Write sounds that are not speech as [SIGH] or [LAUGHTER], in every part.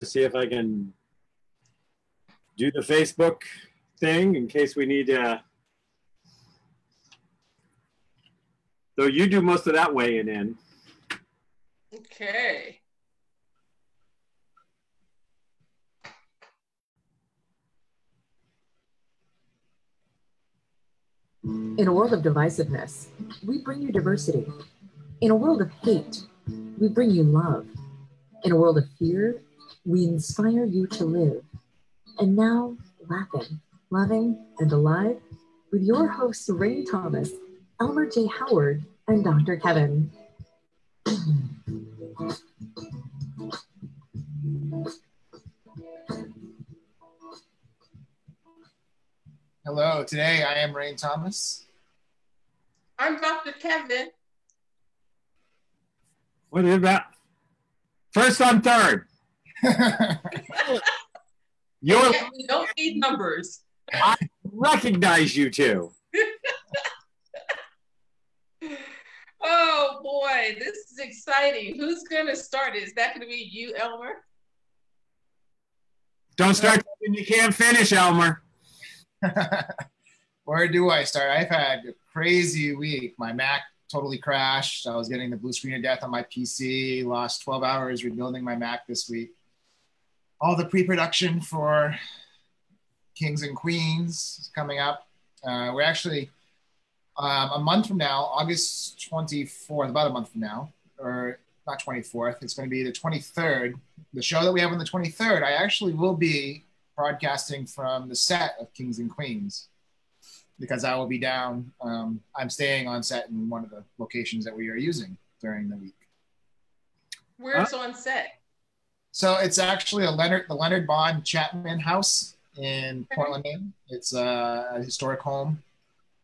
to see if I can do the Facebook thing in case we need to. Though you do most of that weighing in. Okay. In a world of divisiveness, we bring you diversity. In a world of hate, we bring you love. In a world of fear, we inspire you to live. And now, laughing, loving, and alive with your hosts, Rain Thomas, Elmer J. Howard, and Dr. Kevin. Hello, today I am Rain Thomas. I'm Dr. Kevin. What is that? First on third. [LAUGHS] You're, Yeah, we don't need numbers. I recognize you two. [LAUGHS] Oh boy, this is exciting. Who's gonna start? Is that gonna be you, Elmer? Don't start something you can't finish, Elmer. [LAUGHS] Where do I start? I've had a crazy week. My Mac totally crashed. I was getting the blue screen of death on my PC. Lost 12 hours rebuilding my Mac this week. All the pre-production for Kings and Queens is coming up. Uh, we're actually um, a month from now, August 24th, about a month from now, or not 24th. It's going to be the 23rd. The show that we have on the 23rd, I actually will be broadcasting from the set of Kings and Queens because I will be down. Um, I'm staying on set in one of the locations that we are using during the week. Where's on set? So it's actually a Leonard, the Leonard Bond Chapman House in Portland, Maine. It's a, a historic home.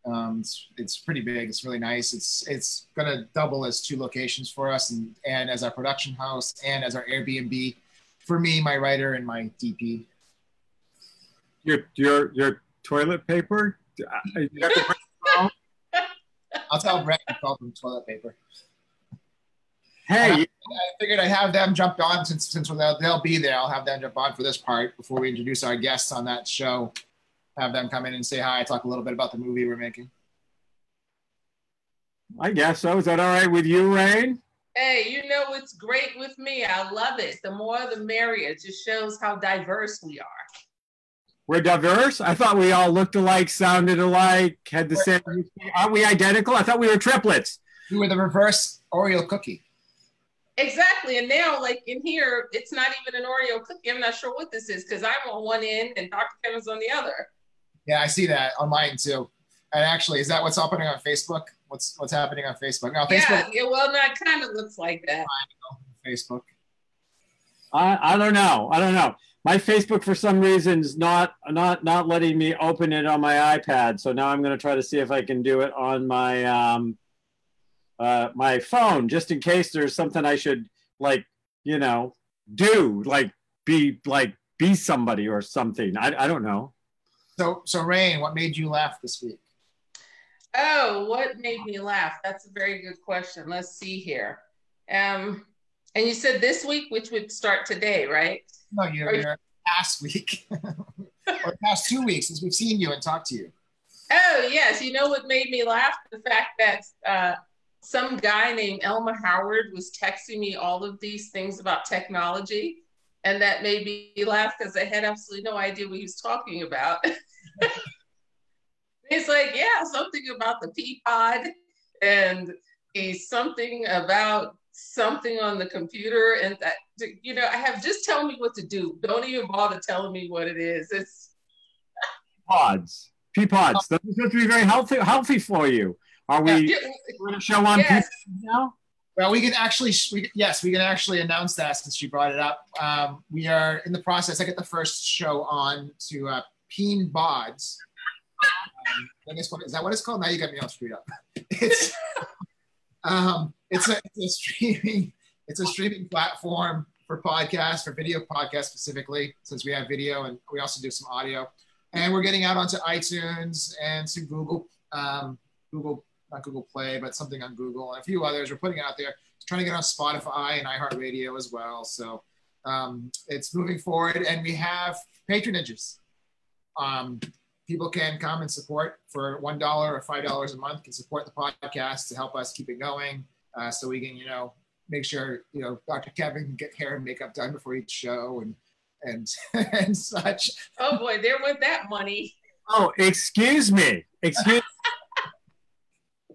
Um, it's, it's pretty big. It's really nice. It's it's going to double as two locations for us, and and as our production house, and as our Airbnb for me, my writer, and my DP. Your your your toilet paper. [LAUGHS] Uh, you have to bring it? I'll tell Brett to call them toilet paper. Hey, I figured I'd have them jump on since since they'll, they'll be there. I'll have them jump on for this part before we introduce our guests on that show. Have them come in and say hi, talk a little bit about the movie we're making. I guess so. Is that all right with you, Rain? Hey, you know it's great with me. I love it. The more the merrier. It just shows how diverse we are. We're diverse. I thought we all looked alike, sounded alike, had the same. Aren't we identical? I thought we were triplets. We were the reverse Oreo cookie. Exactly. And now, like in here, it's not even an Oreo cookie. I'm not sure what this is because I'm on one end and Dr. Kevin's on the other. Yeah, I see that on mine too. And actually, is that what's happening on Facebook? What's what's happening on Facebook? No, Facebook. Yeah, yeah, well, that kind of looks like that. Facebook. I, I don't know. I don't know. My Facebook for some reason is not not not letting me open it on my iPad. So now I'm going to try to see if I can do it on my um uh my phone just in case there's something I should like, you know, do like be like be somebody or something. I I don't know. So so Rain, what made you laugh this week? Oh, what made me laugh? That's a very good question. Let's see here. Um, and you said this week, which would start today, right? No, you're, Are you- you're past week [LAUGHS] or past two weeks since we've seen you and talked to you. Oh, yes. You know what made me laugh? The fact that uh, some guy named Elmer Howard was texting me all of these things about technology. And that made me laugh because I had absolutely no idea what he was talking about. [LAUGHS] He's like, yeah, something about the pea pod and he's something about something on the computer. And that, you know, I have just tell me what to do. Don't even bother telling me what it is. It's, Pods, pea pods. Those are supposed to be very healthy healthy for you. Are we Yeah, going to show on Yes. now? Well, we can actually, we, yes, we can actually announce that since you brought it up. Um, we are in the process. I get the first show on to uh, Peen Bods. Um, I guess what is that? What it's called? Now you got me all screwed up. [LAUGHS] It's um, it's a, it's a streaming it's a streaming platform for podcasts for video podcasts specifically since we have video and we also do some audio and we're getting out onto iTunes and to Google um, Google not Google Play, but something on Google and a few others. We're putting it out there. Trying to get on Spotify and iHeartRadio as well. So Um, it's moving forward, and we have patronages. Um, people can come and support for one dollar or five dollars a month. Can support the podcast to help us keep it going, uh, so we can, you know, make sure you know Dr. Kevin can get hair and makeup done before each show and and [LAUGHS] and such. Oh boy, there went that money. Oh, excuse me. Excuse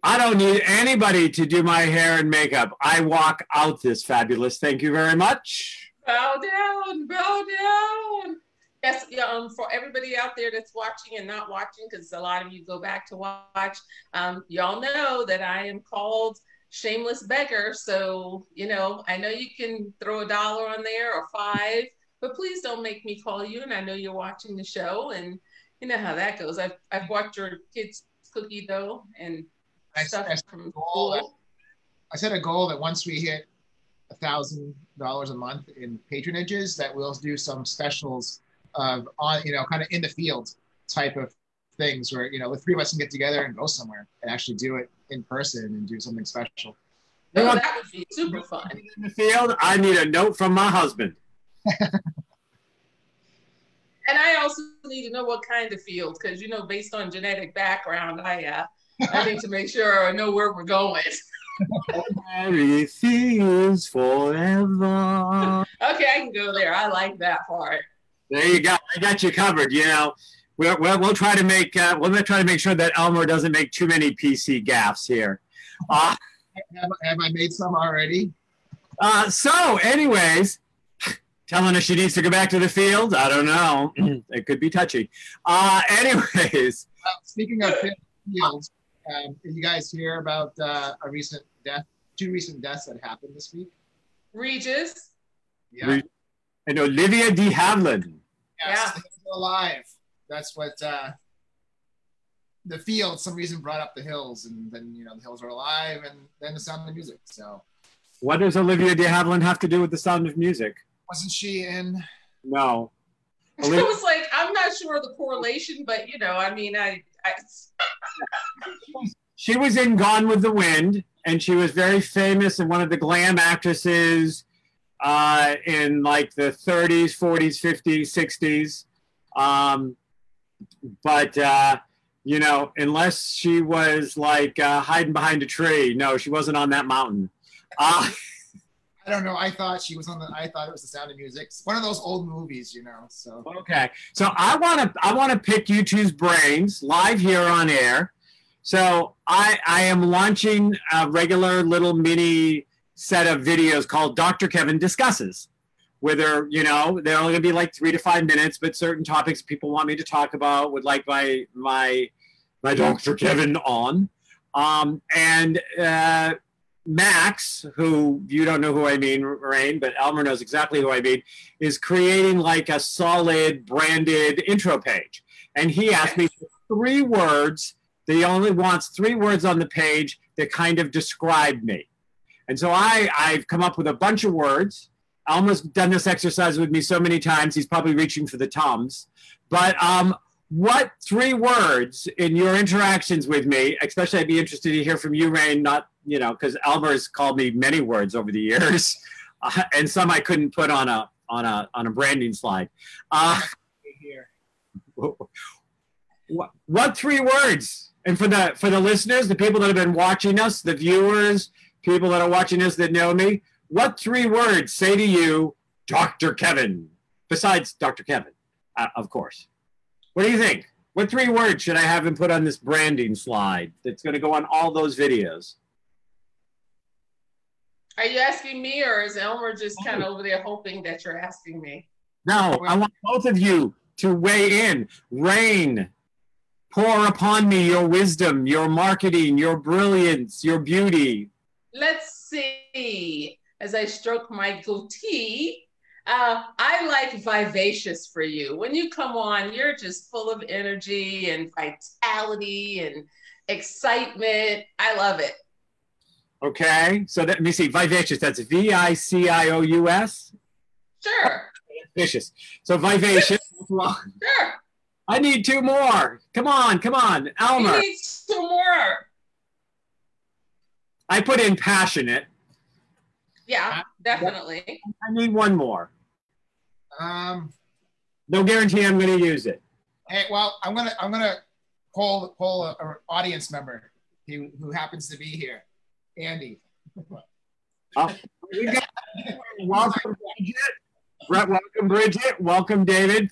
I don't need anybody to do my hair and makeup. I walk out this fabulous. Thank you very much. Bow down, bow down. Yes, um, for everybody out there that's watching and not watching, because a lot of you go back to watch, um, y'all know that I am called shameless beggar. So, you know, I know you can throw a dollar on there or five, but please don't make me call you. And I know you're watching the show and you know how that goes. I've, I've watched your kids cookie dough and I, stuff I, from goal that- school. I set a goal that once we hit a thousand dollars a month in patronages, that we'll do some specials of on, you know, kind of in the field type of things where you know the three of us can get together and go somewhere and actually do it in person and do something special. Oh, that would be super fun. In the field, I need a note from my husband. And I also need to know what kind of field, because you know, based on genetic background, I uh, I need to make sure I know where we're going. Everything feels forever. Okay, I can go there. I like that part. There you go. I got you covered. You know, we'll, we'll, we'll try to make uh, we'll try to make sure that Elmer doesn't make too many PC gaffes here. Uh, Have, have I made some already? uh, so, anyways, telling her she needs to go back to the field. I don't know. [CLEARS THROAT] it could be touchy. Uh, [LAUGHS] anyways, Uh, speaking of fields, um, did you guys hear about uh, a recent death? Two recent deaths that happened this week. Regis, Yeah. Re- and Olivia de Havilland. Yeah. Yes, still alive. That's what uh, the field. Some reason brought up the hills, and then you know the hills are alive, and then the sound of music. So What does Olivia de Havilland have to do with the sound of music? wasn't she in? No. [LAUGHS] I was like, I'm not sure of the correlation, but you know, I mean, I, I she was in Gone with the Wind, and she was very famous and one of the glam actresses uh, in like the 30s, 40s, 50s, 60s. Um, but uh, you know, unless she was like uh, hiding behind a tree, no, she wasn't on that mountain. [LAUGHS] I don't know. I thought she was on the. I thought it was the Sound of Music. It's one of those old movies, you know. So Okay, so I want to I want to pick you two's brains live here on air. So I I am launching a regular little mini set of videos called Dr. Kevin discusses. Whether you know they're only gonna be like three to five minutes, but certain topics people want me to talk about would like my my my Dr. Kevin on. Um, and uh, Max, who you don't know who I mean, Rain, but Elmer knows exactly who I mean is creating like a solid branded intro page. And he asked me three words. He only wants three words on the page that kind of describe me. And so I, I've come up with a bunch of words. Elmer's done this exercise with me so many times, he's probably reaching for the Tums. But um, what three words in your interactions with me, especially I'd be interested to hear from you, Rain, not, you know, because Elmer's called me many words over the years. [LAUGHS] Uh, and some I couldn't put on a on a on a branding slide. Uh, [LAUGHS] what, what three words? And for the for the listeners, the people that have been watching us, the viewers, people that are watching us that know me, what three words say to you, Dr. Kevin? Besides Dr. Kevin, uh, of course. What do you think? What three words should I have him put on this branding slide that's going to go on all those videos? Are you asking me, or is Elmer just kind of over there hoping that you're asking me? No, I want both of you to weigh in. Rain, pour upon me your wisdom, your marketing, your brilliance, your beauty. Let's see. As I stroke my goatee, uh, I like vivacious for you. When you come on, you're just full of energy and vitality and excitement. I love it. Okay, so let me see. Vivacious, that's V I C I O U S. Sure, Vicious. So vivacious. Well, sure. I need two more. Come on, come on. You Elmer. need two more. I put in passionate. Yeah, definitely. I need one more. Um, No guarantee I'm going to use it. hey, well, I'm gonna I'm gonna poll poll a, a audience member who, who happens to be here, Andy. Oh. We got- welcome, Bridget. Brett, welcome, Bridget. Welcome, David.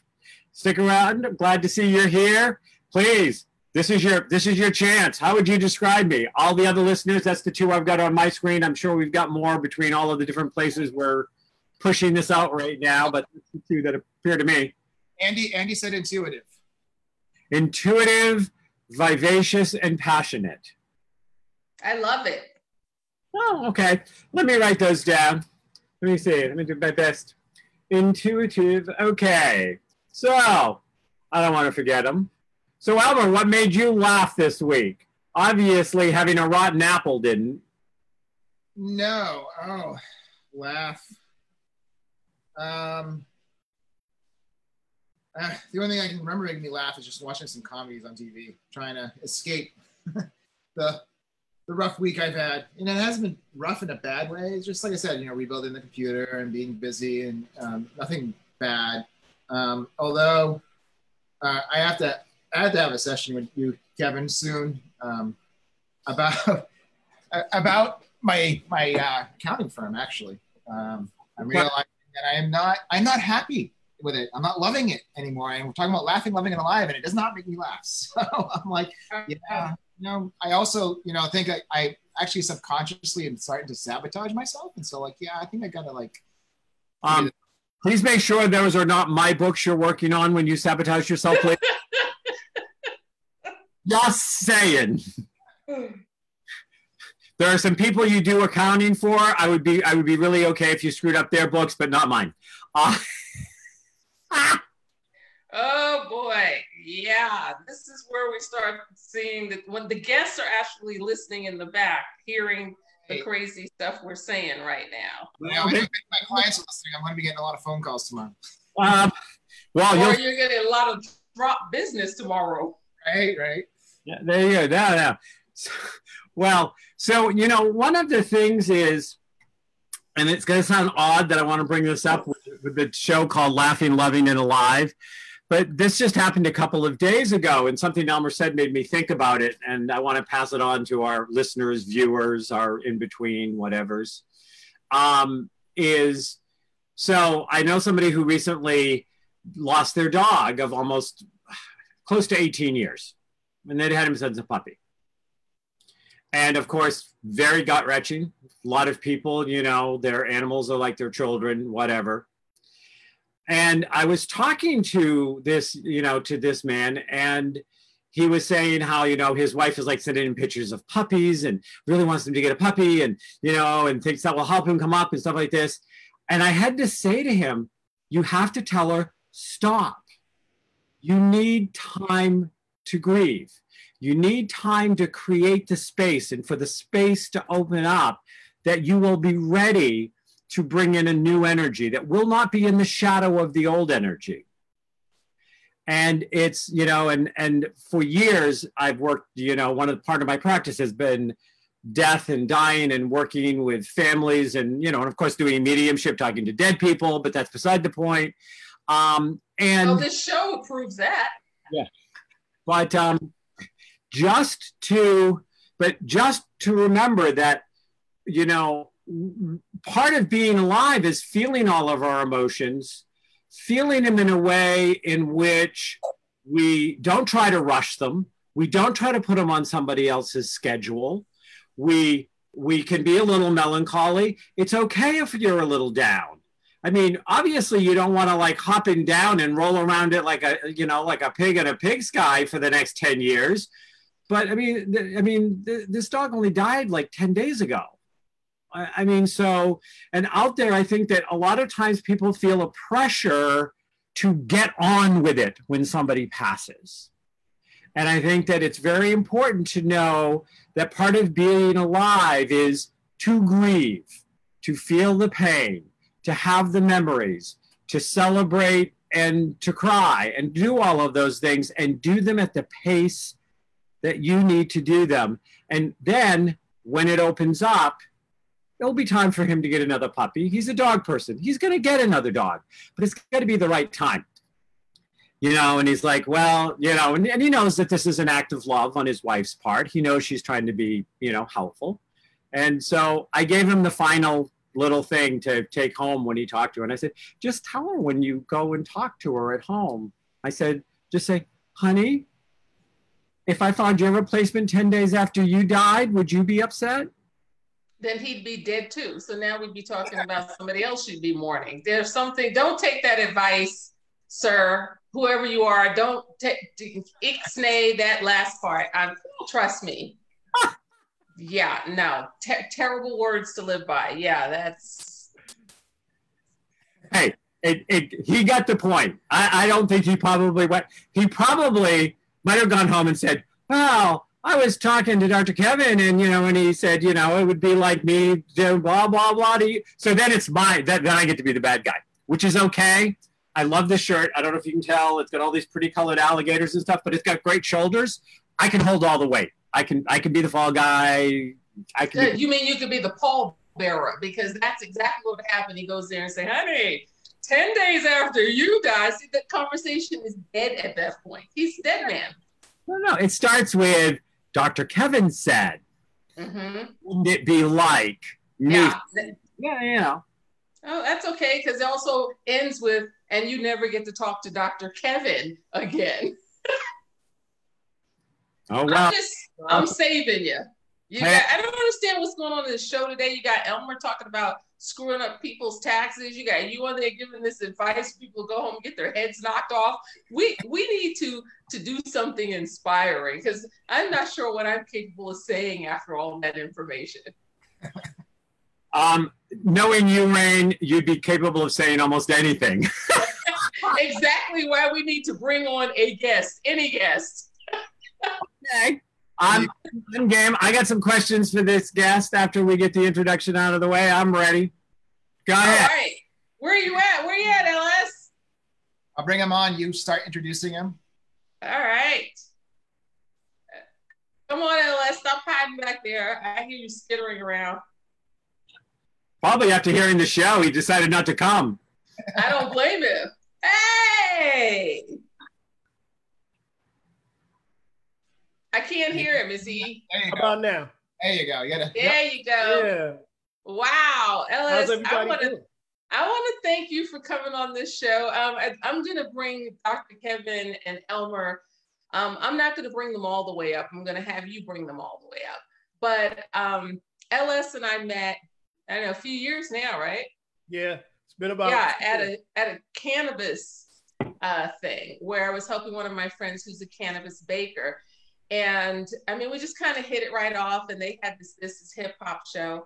Stick around. I'm glad to see you're here. Please, this is your this is your chance. How would you describe me? All the other listeners, that's the two I've got on my screen. I'm sure we've got more between all of the different places we're pushing this out right now, but the two that appear to me. Andy Andy said intuitive. Intuitive, vivacious, and passionate. I love it. Oh, okay. Let me write those down. Let me see. Let me do my best. Intuitive. Okay. So, I don't want to forget them. So, Elmer, what made you laugh this week? Obviously, having a rotten apple didn't. No. Oh, laugh. Um, uh, the only thing I can remember making me laugh is just watching some comedies on TV, trying to escape [LAUGHS] the the rough week I've had. And it hasn't been rough in a bad way. It's just like I said, you know, rebuilding the computer and being busy and um, nothing bad. Um, although uh, I have to, I have to have a session with you, Kevin, soon um, about [LAUGHS] about my my uh, accounting firm. Actually, um, I'm realizing that I am not I'm not happy with it. I'm not loving it anymore. And we're talking about laughing, loving, and alive, and it does not make me laugh. [LAUGHS] So I'm like, yeah, you know, I also, you know, think I, I actually subconsciously am starting to sabotage myself. And so, like, yeah, I think I gotta like, Um, please make sure those are not my books you're working on when you sabotage yourself. Please. [LAUGHS] Just saying. There are some people you do accounting for. I would be I would be really okay if you screwed up their books, but not mine. Uh, [LAUGHS] Oh boy, yeah. This is where we start seeing that when the guests are actually listening in the back, hearing the crazy stuff we're saying right now. you know, if my clients are listening, I'm gonna be getting a lot of phone calls tomorrow. um, well, Or you'll you're getting a lot of drop business tomorrow. Right, right. Yeah, there you go. Now, now. So- well, so you know, one of the things is, and it's going to sound odd that I want to bring this up with, with the show called Laughing, Loving, and Alive, but this just happened a couple of days ago, and something Elmer said made me think about it, and I want to pass it on to our listeners, viewers, our in between, whatever's. Um, is so I know somebody who recently lost their dog of almost [SIGHS] close to 18 years and they'd had him since a puppy. And of course, very gut wrenching. A lot of people, you know, their animals are like their children, whatever. And I was talking to this, you know, to this man, and he was saying how, you know, his wife is like sending him pictures of puppies and really wants him to get a puppy and, you know, and thinks that will help him come up and stuff like this. And I had to say to him, you have to tell her, stop. You need time to grieve. You need time to create the space and for the space to open up that you will be ready to bring in a new energy that will not be in the shadow of the old energy. And it's, you know, and and for years I've worked, you know, one of the part of my practice has been death and dying and working with families and, you know, and of course doing mediumship, talking to dead people, but that's beside the point. Um, and Oh, this show proves that. Yeah. But um, just to but just to remember that you know part of being alive is feeling all of our emotions feeling them in a way in which we don't try to rush them we don't try to put them on somebody else's schedule we we can be a little melancholy it's okay if you're a little down I mean, obviously, you don't want to like hop in down and roll around it like a you know like a pig in a pigsty for the next ten years. But I mean, th- I mean, th- this dog only died like ten days ago. I, mean, so and out there, I think that a lot of times people feel a pressure to get on with it when somebody passes. And I think that it's very important to know that part of being alive is to grieve, to feel the pain, to have the memories, to celebrate and to cry and do all of those things and do them at the pace that you need to do them. And then when it opens up, it'll be time for him to get another puppy. He's a dog person. He's going to get another dog, but it's got to be the right time. You know, and he's like, well, you know, and, and he knows that this is an act of love on his wife's part. He knows she's trying to be, you know, helpful. And so I gave him the final little thing to take home when he talked to her. And I said, just tell her when you go and talk to her at home. I said, just say, honey, if I found your replacement 10 days after you died, would you be upset? Then he'd be dead too. So now we'd be talking about somebody else you'd be mourning. There's something, don't take that advice, sir, whoever you are. Don't take, ixnay that last part. I, trust me. yeah, no, Ter- terrible words to live by. Yeah, that's. Hey, it, it, he got the point. I, I don't think he probably went. He probably might have gone home and said, "Well, I was talking to Dr. Kevin, and you know, and he said, you know, it would be like me, blah blah blah." So then it's my that then I get to be the bad guy, which is okay. I love this shirt. I don't know if you can tell. It's got all these pretty colored alligators and stuff, but it's got great shoulders. I can hold all the weight. I can I can be the fall guy. I can. Be- you mean you could be the pall bearer because that's exactly what happened. He goes there and say, "Honey, 10 days after you guys, see, the conversation is dead at that point. He's dead man. No, no, it starts with Dr. Kevin said, mm-hmm. wouldn't it be like me? Yeah, yeah you know. Oh, that's okay because it also ends with, and you never get to talk to Dr. Kevin again. [LAUGHS] oh, wow. I'm, just, I'm saving you. You got, I don't understand what's going on in the show today. You got Elmer talking about screwing up people's taxes. You got you on there giving this advice. People go home and get their heads knocked off. We we need to to do something inspiring because I'm not sure what I'm capable of saying after all that information. um, knowing you, Rain, you'd be capable of saying almost anything. [LAUGHS] exactly why we need to bring on a guest, any guest. okay. I'm, I'm game. I got some questions for this guest after we get the introduction out of the way. I'm ready. Go ahead. All right. Where are you at? Where are you at, Ellis? I'll bring him on. You start introducing him. All right. Come on, Ellis. Stop hiding back there. I hear you skittering around. Probably after hearing the show, he decided not to come. I don't blame him. Hey! I can't hear him. Is he? How about now? There you go. You gotta, there you go. Yeah. Wow, Ellis. I want to. I want to thank you for coming on this show. Um, I, am going to bring Dr. Kevin and Elmer. Um, I'm not going to bring them all the way up. I'm going to have you bring them all the way up. But um, Ellis and I met, I don't know, a few years now, right? Yeah, it's been about. Yeah, at a at a cannabis uh, thing where I was helping one of my friends who's a cannabis baker, and I mean, we just kind of hit it right off. And they had this this is hip hop show.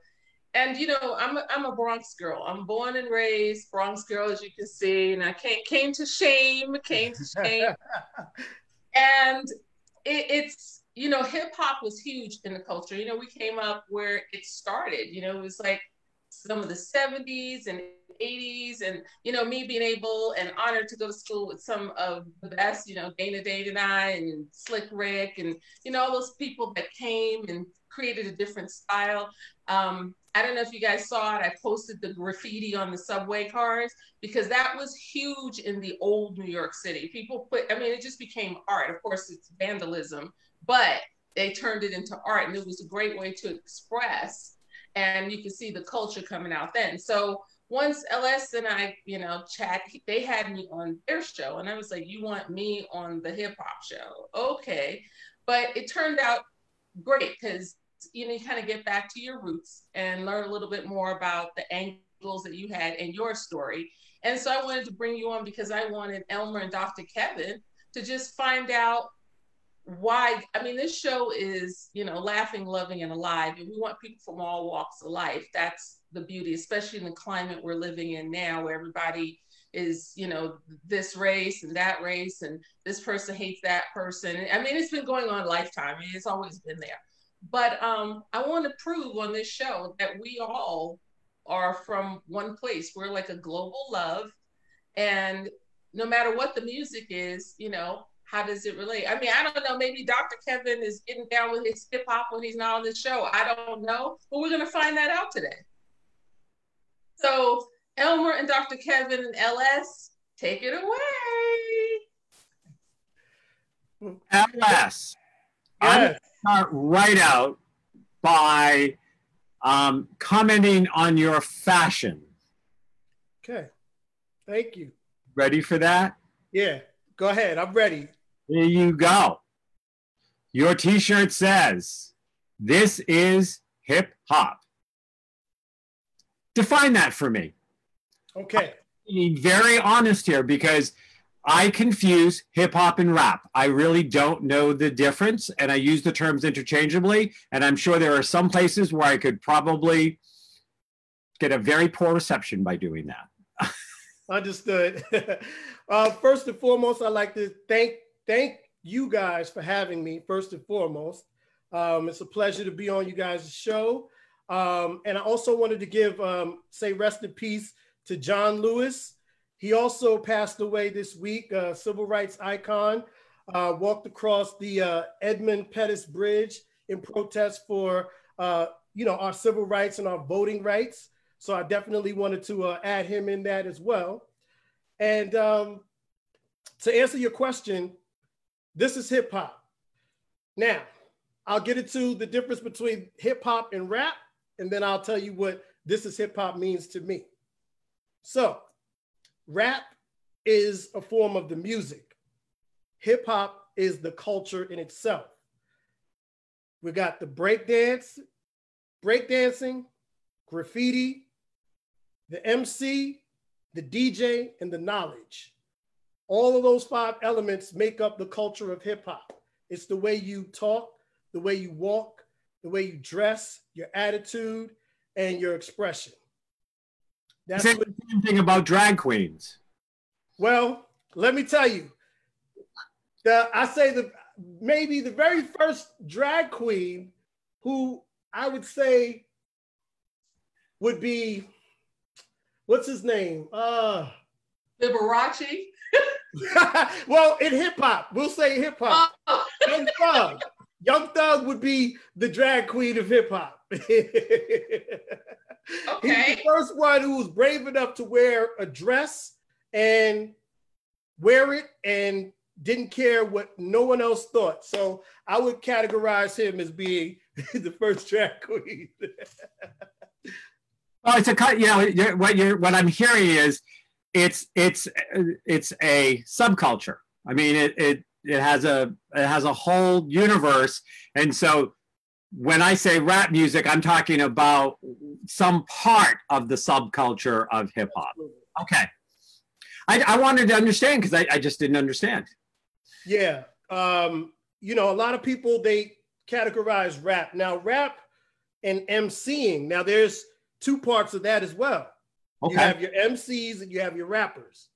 And you know, I'm a, I'm a Bronx girl. I'm born and raised Bronx girl, as you can see. And I came came to shame, came to shame. [LAUGHS] and it, it's you know, hip hop was huge in the culture. You know, we came up where it started. You know, it was like some of the 70s and 80s and you know me being able and honored to go to school with some of the best you know dana dane and i and slick rick and you know all those people that came and created a different style. Um, i don't know if you guys saw it. I posted the graffiti on the subway cars because that was huge in the old new york city. People put i mean it just became art. Of course it's vandalism but they turned it into art and it was a great way to express and you can see the culture coming out then so once LS and I, you know, chat, they had me on their show, and I was like, "You want me on the hip hop show? Okay." But it turned out great because you know you kind of get back to your roots and learn a little bit more about the angles that you had in your story. And so I wanted to bring you on because I wanted Elmer and Dr. Kevin to just find out why i mean this show is you know laughing loving and alive and we want people from all walks of life. That's the beauty especially in the climate we're living in now where everybody is you know this race and that race and this person hates that person. I mean it's been going on a lifetime it's always been there. But um i want to prove on this show that we all are from one place. We're like a global love and no matter what the music is you know how does it relate? I mean, I don't know. Maybe Dr. Kevin is getting down with his hip hop when he's not on the show. I don't know, but we're gonna find that out today. So Elmer and Dr. Kevin and LS, take it away. LS. I'm Yes. start right out by um, commenting on your fashion. Okay. Thank you. Ready for that? Yeah. Go ahead. I'm ready. There you go. Your t shirt says, This is hip hop. Define that for me. Okay. Being very honest here because I confuse hip hop and rap. I really don't know the difference and I use the terms interchangeably. And I'm sure there are some places where I could probably get a very poor reception by doing that. [LAUGHS] Understood. [LAUGHS] uh, first and foremost, I'd like to thank thank you guys for having me. First and foremost, um, it's a pleasure to be on you guys' show. Um, and I also wanted to give um, say rest in peace to John Lewis. He also passed away this week. Civil rights icon uh, walked across the uh, Edmund Pettus Bridge in protest for uh, you know our civil rights and our voting rights. So I definitely wanted to uh, add him in that as well. And um, to answer your question, this is hip hop. Now, I'll get into the difference between hip hop and rap, and then I'll tell you what this is hip hop means to me. So, rap is a form of the music, hip hop is the culture in itself. We got the breakdance, breakdancing, graffiti, the MC, the DJ, and the knowledge. All of those five elements make up the culture of hip hop. It's the way you talk, the way you walk, the way you dress, your attitude, and your expression. That's Say what, the same thing about drag queens. well, let me tell you. The I say the maybe the very first drag queen who I would say would be what's his name? Uh Liberace. [LAUGHS] well, in hip hop, we'll say hip hop. Oh, Young Thug. Young Thug would be the drag queen of hip hop. [LAUGHS] okay. He's the first one who was brave enough to wear a dress and wear it and didn't care what no one else thought. So I would categorize him as being [LAUGHS] the first drag queen. Well, it's a cut. You know, what you're what I'm hearing is it's it's it's a subculture. I mean, it it it has a it has a whole universe, and so when I say rap music, I'm talking about some part of the subculture of hip hop. Okay, I, I wanted to understand because I, I just didn't understand. Yeah. Um, you know, a lot of people they categorize rap. Now, rap and MCing. Now, there's two parts of that as well. You have your MCs and you have your rappers.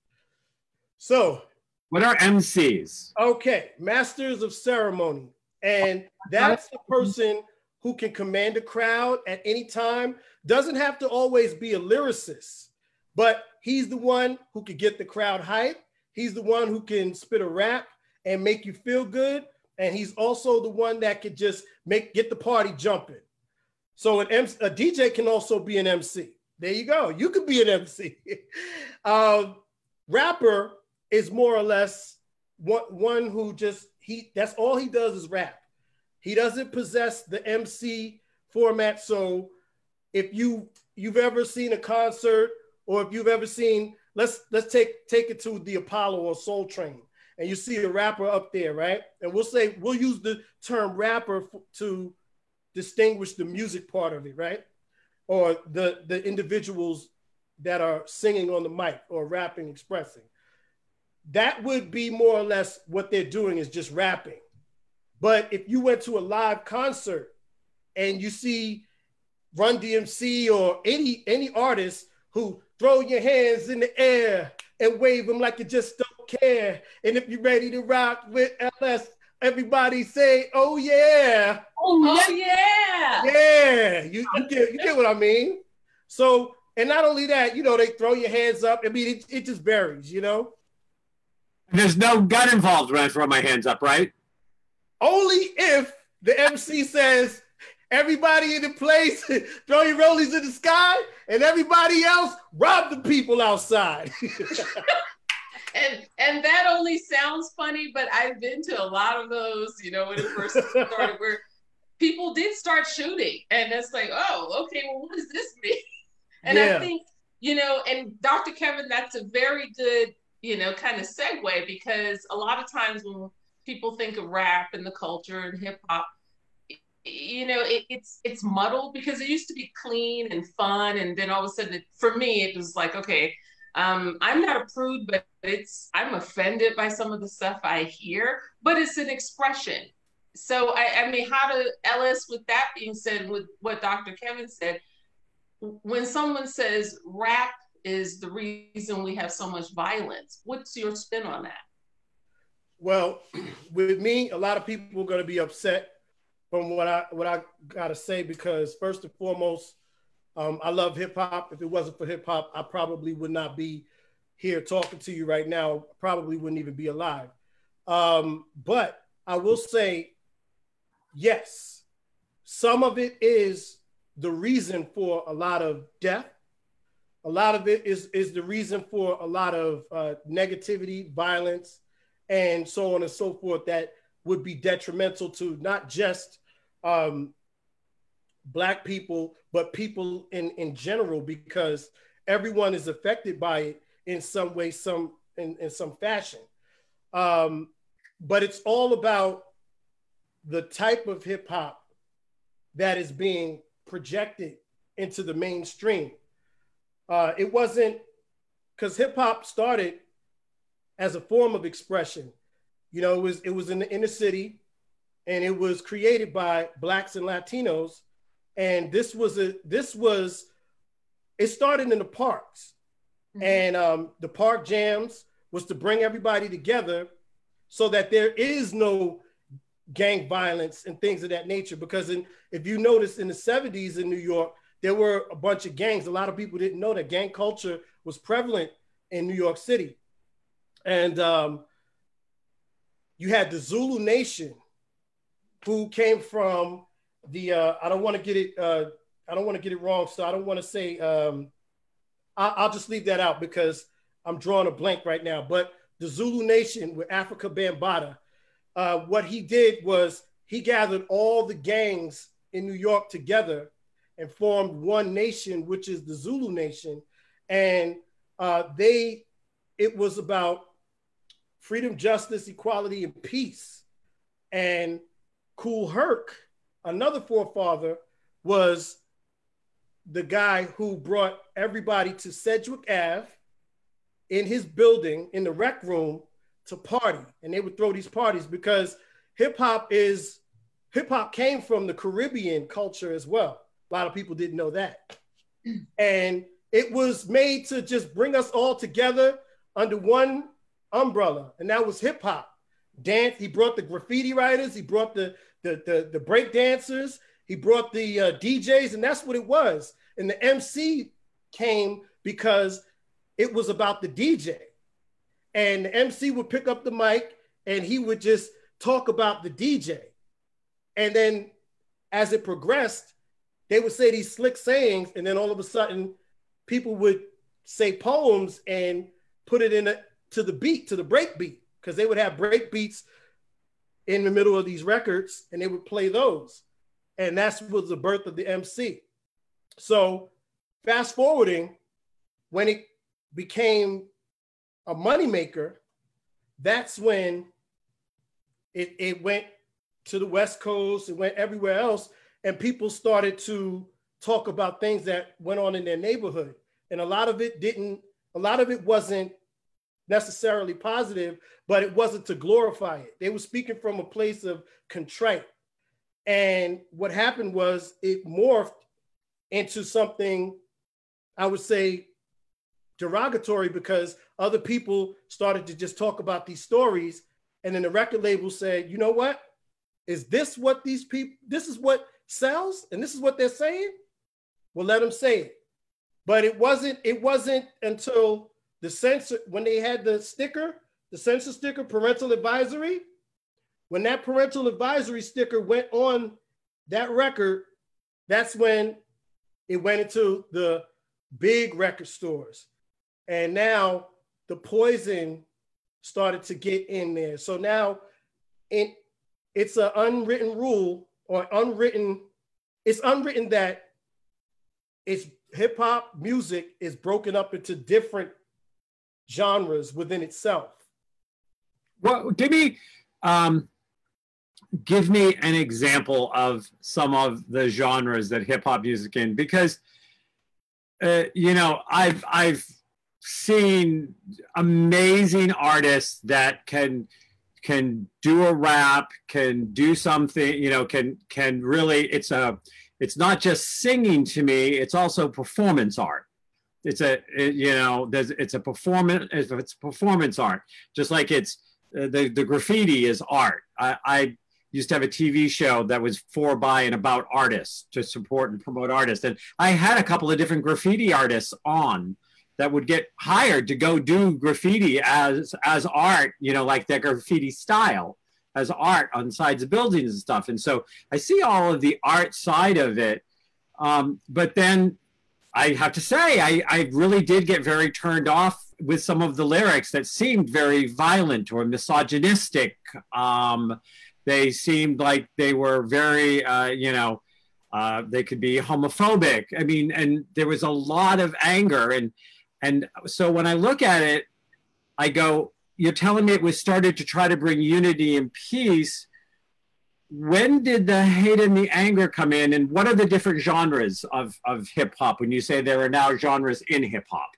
So, what are MCs? okay, masters of ceremony. And that's the person who can command a crowd at any time. Doesn't have to always be a lyricist, but he's the one who can get the crowd hype. He's the one who can spit a rap and make you feel good. And he's also the one that could just make get the party jumping. So an MC, a DJ can also be an MC. There you go. You could be an MC. [LAUGHS] um, rapper is more or less one, one who just he that's all he does is rap. He doesn't possess the MC format. So if you you've ever seen a concert or if you've ever seen let's let's take take it to the Apollo or Soul Train and you see a rapper up there, right? And we'll say we'll use the term rapper to distinguish the music part of it, right? Or the the individuals that are singing on the mic or rapping, expressing. That would be more or less what they're doing is just rapping. But if you went to a live concert and you see Run DMC or any any artist who throw your hands in the air and wave them like you just don't care, and if you're ready to rock with LS, everybody say, oh, "Oh yeah!" oh yeah. Yeah, you, you get you get what I mean. So, and not only that, you know, they throw your hands up. I mean, it, it just varies, you know. There's no gun involved when I throw my hands up, right? Only if the MC says, everybody in the place, [LAUGHS] throw your rollies in the sky, and everybody else rob the people outside. [LAUGHS] and and that only sounds funny, but I've been to a lot of those, you know, when it first started [LAUGHS] where people did start shooting. And it's like, oh, okay, well, what does this mean? And yeah. I think, you know, and Dr. Kevin, that's a very good, you know, kind of segue because a lot of times when people think of rap and the culture and hip hop, you know, it, it's it's muddled because it used to be clean and fun, and then all of a sudden, it, for me, it was like, okay, um, I'm not a prude, but it's I'm offended by some of the stuff I hear, but it's an expression. So I, I mean, how to Ellis? With that being said, with what Dr. Kevin said, when someone says rap is the reason we have so much violence, what's your spin on that? Well, [CLEARS THROAT] with me, a lot of people are going to be upset from what I what I got to say because first and foremost, um, I love hip hop. If it wasn't for hip hop, I probably would not be here talking to you right now. Probably wouldn't even be alive. Um, but I will say, yes, some of it is the reason for a lot of death. A lot of it is is the reason for a lot of uh, negativity, violence, and so on and so forth. That would be detrimental to not just um, black people, but people in, in general, because everyone is affected by it in some way, some in, in some fashion. Um, but it's all about the type of hip hop that is being projected into the mainstream. Uh, it wasn't because hip hop started as a form of expression. You know, it was it was in the inner city, and it was created by blacks and Latinos. And this was a this was it started in the parks, mm-hmm. and um, the park jams was to bring everybody together so that there is no gang violence and things of that nature. Because in, if you notice in the 70s in New York, there were a bunch of gangs. A lot of people didn't know that gang culture was prevalent in New York City. And um, you had the Zulu Nation, who came from the uh, I don't want to get it uh, I don't want to get it wrong, so I don't want to say um, I, will just leave that out because I'm drawing a blank right now. But the Zulu Nation with Afrika Bambaataa, uh, what he did was he gathered all the gangs in New York together and formed one nation, which is the Zulu Nation, and uh, they it was about freedom, justice, equality, and peace. And Kool Herc, another forefather, was the guy who brought everybody to Sedgwick Ave in his building in the rec room to party. And they would throw these parties because hip hop is hip hop came from the Caribbean culture as well. A lot of people didn't know that. [CLEARS THROAT] And it was made to just bring us all together under one umbrella, and that was hip hop. Dance. He brought the graffiti writers. He brought the the the, the break dancers. He brought the uh, DJs, and that's what it was. And the MC came because it was about the DJ, and the MC would pick up the mic and he would just talk about the DJ, and then as it progressed, they would say these slick sayings, and then all of a sudden, people would say poems and put it in a to the beat, to the break beat, because they would have break beats in the middle of these records and they would play those. And that's was the birth of the MC. So fast forwarding, when it became a moneymaker, that's when it, it went to the West Coast, it went everywhere else, and people started to talk about things that went on in their neighborhood. And a lot of it didn't, a lot of it wasn't necessarily positive, but it wasn't to glorify it. They were speaking from a place of contrite. And what happened was it morphed into something, I would say, derogatory because other people started to just talk about these stories. And then the record label said, you know what? Is this what these people, this is what sells? And this is what they're saying? Well, let them say it. But it wasn't, it wasn't until the censor when they had the sticker, the censor sticker, parental advisory, when that parental advisory sticker went on that record, that's when it went into the big record stores. And now the poison started to get in there. So now it, it's an unwritten rule or unwritten, it's unwritten that it's hip hop music is broken up into different genres within itself. Well, give me um, give me an example of some of the genres that hip hop music in because uh, you know I've I've seen amazing artists that can can do a rap, can do something, you know, can can really it's a it's not just singing to me, it's also performance art. It's a it, you know, there's it's a performance it's performance art, just like it's uh, the the graffiti is art. I, I used to have a TV show that was for, by, and about artists to support and promote artists. And I had a couple of different graffiti artists on that would get hired to go do graffiti as as art, you know, like their graffiti style as art on sides of buildings and stuff. And so I see all of the art side of it. Um, but then I have to say, I, I really did get very turned off with some of the lyrics that seemed very violent or misogynistic. Um, they seemed like they were very, uh, you know, uh, they could be homophobic. I mean, and there was a lot of anger. And, and so when I look at it, I go, you're telling me it was started to try to bring unity and peace. When did the hate and the anger come in? And what are the different genres of, of hip hop when you say there are now genres in hip hop?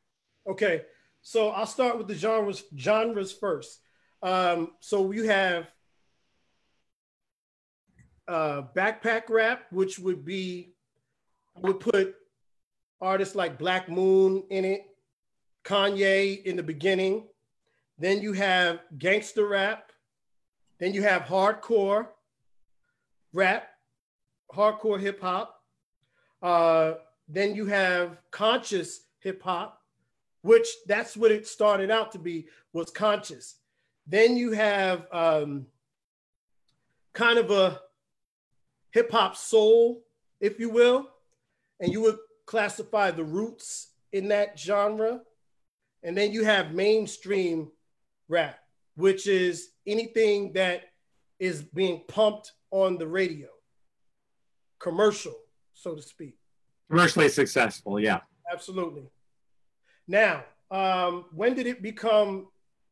Okay. So I'll start with the genres genres first. Um, so you have uh, backpack rap, which would be, I would put artists like Black Moon in it, Kanye in the beginning. Then you have gangster rap. Then you have hardcore rap, hardcore hip hop. Uh, then you have conscious hip hop, which that's what it started out to be was conscious. Then you have um, kind of a hip hop soul, if you will, and you would classify the roots in that genre. And then you have mainstream rap, which is anything that is being pumped on the radio, commercial, so to speak. Commercially successful, yeah. Absolutely. Now, um, when did it become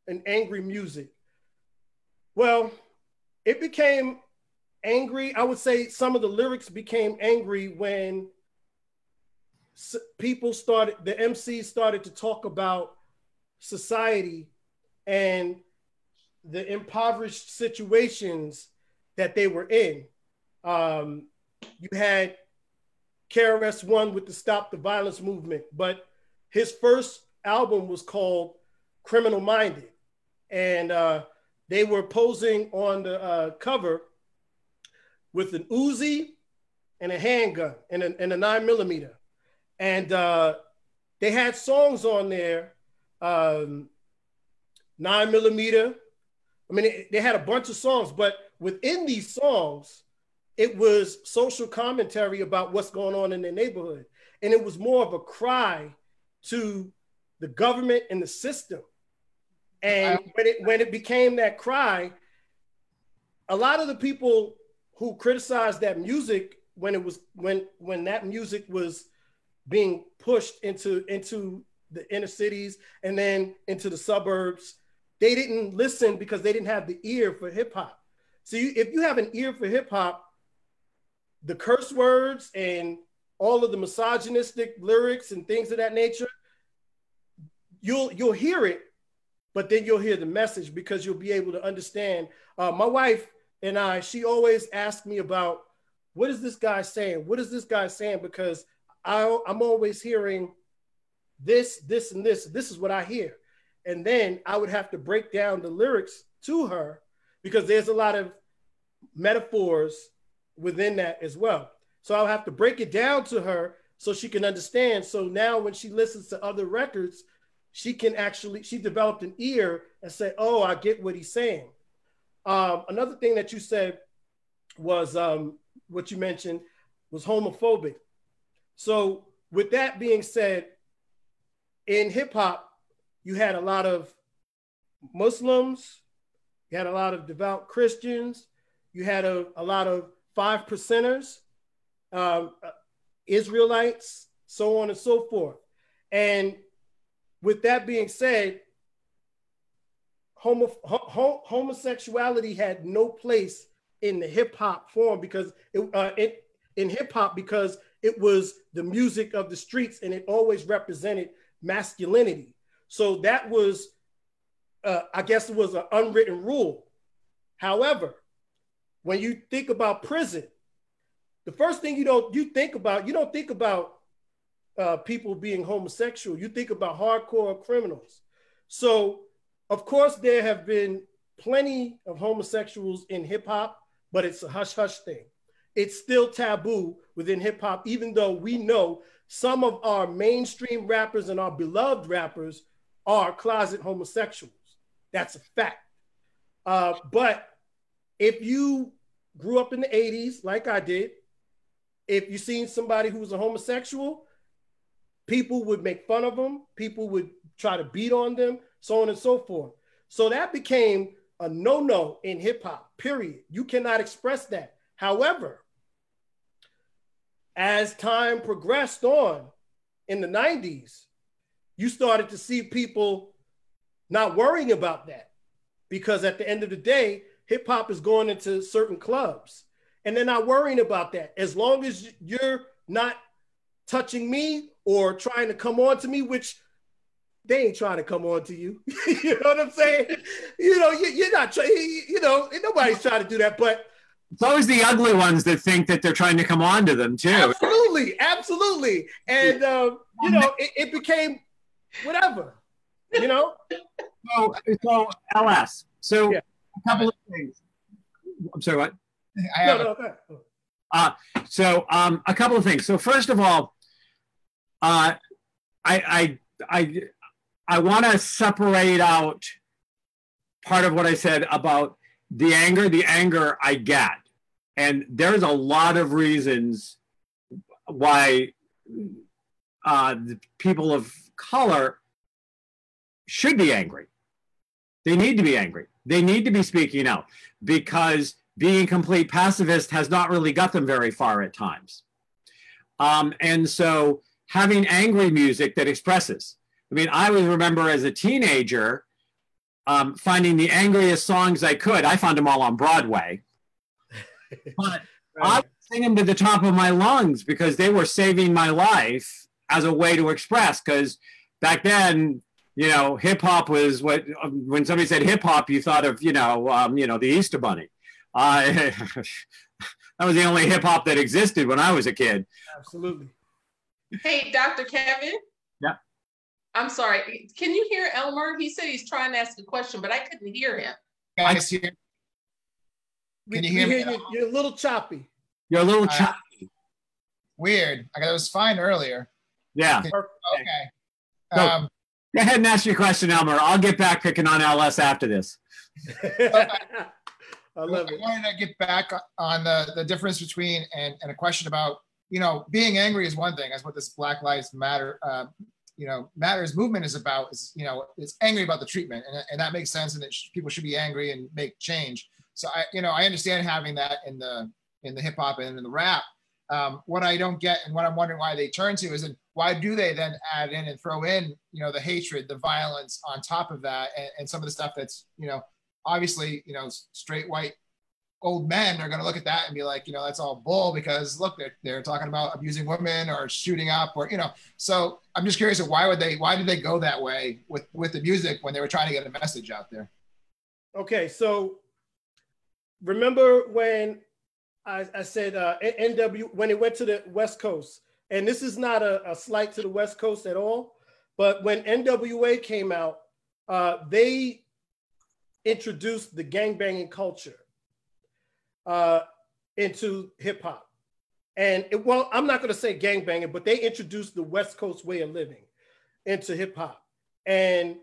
an angry music? Well, it became angry. I would say some of the lyrics became angry when people started, the MCs started to talk about society and the impoverished situations that they were in. Um, you had KRS One with the Stop the Violence movement, but his first album was called Criminal Minded, and uh, they were posing on the uh, cover with an Uzi and a handgun and a, and a nine millimeter. And uh, they had songs on there, um, nine millimeter. I mean, it, they had a bunch of songs, but within these songs, it was social commentary about what's going on in their neighborhood. And it was more of a cry to the government and the system. And when it when it became that cry, a lot of the people who criticized that music when it was when when that music was being pushed into into the inner cities and then into the suburbs they didn't listen because they didn't have the ear for hip hop so you, if you have an ear for hip hop the curse words and all of the misogynistic lyrics and things of that nature you'll you'll hear it but then you'll hear the message because you'll be able to understand uh, my wife and I, she always asked me about what is this guy saying? What is this guy saying? Because I, I'm always hearing this, this, and this. This is what I hear. And then I would have to break down the lyrics to her because there's a lot of metaphors within that as well. So I'll have to break it down to her so she can understand. So now when she listens to other records, she can actually, she developed an ear and say, oh, I get what he's saying. Um, another thing that you said was um, what you mentioned. was homophobic. So, with that being said, in hip hop, you had a lot of Muslims, you had a lot of devout Christians, you had a, a lot of five percenters, um, uh, Israelites, so on and so forth. And with that being said, homo, ho, homosexuality had no place in the hip hop form because it, uh, it in hip hop because it was the music of the streets and it always represented masculinity. So that was, uh, I guess, it was an unwritten rule. However, when you think about prison, the first thing you don't you think about you don't think about uh, people being homosexual. You think about hardcore criminals. So, of course, there have been plenty of homosexuals in hip hop, but it's a hush hush thing. It's still taboo within hip hop, even though we know some of our mainstream rappers and our beloved rappers are closet homosexuals. That's a fact. Uh, but if you grew up in the 80s, like I did, if you seen somebody who was a homosexual, people would make fun of them, people would try to beat on them, so on and so forth. So that became a no no in hip hop, period. You cannot express that. However, as time progressed on in the 90s, you started to see people not worrying about that because at the end of the day, hip hop is going into certain clubs and they're not worrying about that. As long as you're not touching me or trying to come on to me, which they ain't trying to come on to you. [LAUGHS] you know what I'm saying? You know, you, are not trying, you know, nobody's trying to do that, but it's always the ugly ones that think that they're trying to come on to them too. Absolutely, absolutely. And um, you know, it, it, became whatever. You know. [LAUGHS] So, so LS. So yeah. a couple of things. I'm sorry. What? I have no, no, no. Uh, so um, a couple of things. So first of all, uh, I I I I want to separate out part of what I said about the anger. The anger I get, and there's a lot of reasons why uh, the people of color should be angry. They need to be angry. They need to be speaking out because being complete pacifist has not really got them very far at times. Um, and so having angry music that expresses. I mean, I always remember as a teenager um, finding the angriest songs I could. I found them all on Broadway. [LAUGHS] But right. I would sing them to the top of my lungs because they were saving my life as a way to express. Because back then, you know, hip hop was what when somebody said hip hop, you thought of you know, um, you know, the Easter Bunny. Uh, [LAUGHS] that was the only hip hop that existed when I was a kid. Absolutely. Hey, Dr. Kevin. Yeah. I'm sorry. Can you hear Elmer? He said he's trying to ask a question, but I couldn't hear him. Guys, here. Can you hear me? Hear you, you're a little choppy. You're a little uh, choppy. Weird. I got it was fine earlier. Yeah. Okay. Go, um, go ahead and ask your question, Elmer. I'll get back picking on LS after this. [LAUGHS] I love I it. wanted to get back on the, the difference between and, and a question about, you know, being angry is one thing. That's what this Black Lives Matter, uh, you know, matters movement is about. Is you know, it's angry about the treatment, and, and that makes sense, and that people should be angry and make change. So I, you know, I understand having that in the in the hip hop and in the rap. Um, what I don't get and what I'm wondering why they turn to is, and why do they then add in and throw in, you know, the hatred, the violence on top of that, and, and some of the stuff that's, you know, obviously, you know, straight white old men are going to look at that and be like, you know, that's all bull because look, they're, they're talking about abusing women or shooting up or, you know, so I'm just curious why would they, why did they go that way with, with the music when they were trying to get a message out there? Okay. So remember when I, I said uh, NW, when it went to the West coast and this is not a, a slight to the West coast at all, but when NWA came out, uh, they introduced the gangbanging culture uh, into hip hop. And it, well, I'm not going to say gangbanging, but they introduced the West Coast way of living into hip hop. And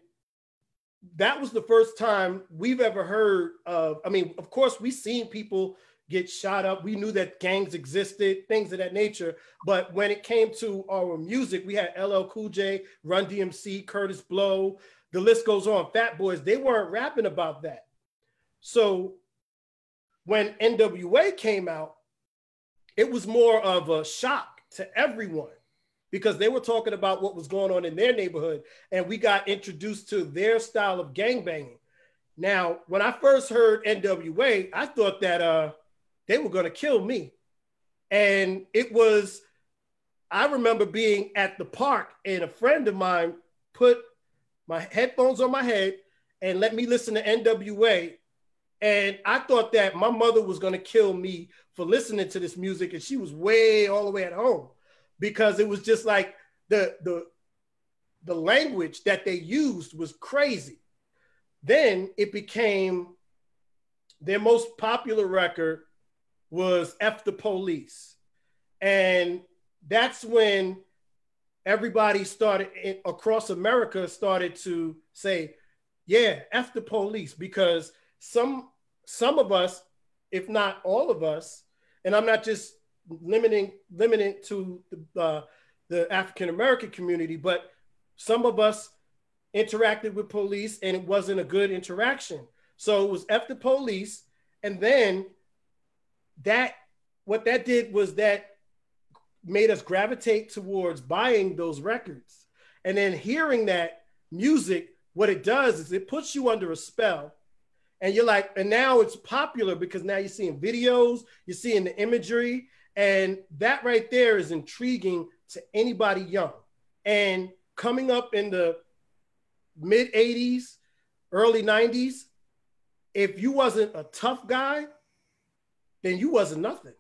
that was the first time we've ever heard of. I mean, of course, we've seen people get shot up. We knew that gangs existed, things of that nature. But when it came to our music, we had LL Cool J, Run DMC, Kurtis Blow, the list goes on. Fat Boys, they weren't rapping about that. So when NWA came out, it was more of a shock to everyone because they were talking about what was going on in their neighborhood and we got introduced to their style of gangbanging. Now, when I first heard NWA, I thought that uh, they were going to kill me. And it was, I remember being at the park and a friend of mine put my headphones on my head and let me listen to NWA. And I thought that my mother was going to kill me for listening to this music. And she was way all the way at home because it was just like the, the, the language that they used was crazy. Then it became their most popular record was F the Police. And that's when everybody started across America started to say, yeah, F the police, because some some of us, if not all of us, and I'm not just limiting limiting to the, uh, the African American community, but some of us interacted with police and it wasn't a good interaction. So it was F the police, and then that what that did was that made us gravitate towards buying those records. And then hearing that music, what it does is it puts you under a spell. And you're like, and now it's popular because now you're seeing videos, you're seeing the imagery, and that right there is intriguing to anybody young. And coming up in the mid 80s, early 90s, if you wasn't a tough guy, then you wasn't nothing.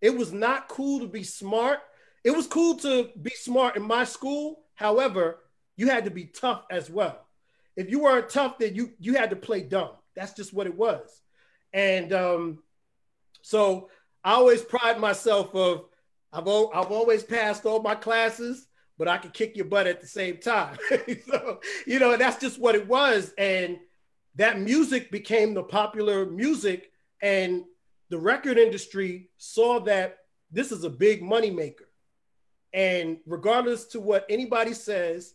It was not cool to be smart. It was cool to be smart in my school. However, you had to be tough as well. If you weren't tough, then you you had to play dumb. That's just what it was. And um, so I always pride myself of I've o- I've always passed all my classes, but I could kick your butt at the same time. [LAUGHS] so you know that's just what it was. And that music became the popular music, and the record industry saw that this is a big moneymaker. And regardless to what anybody says,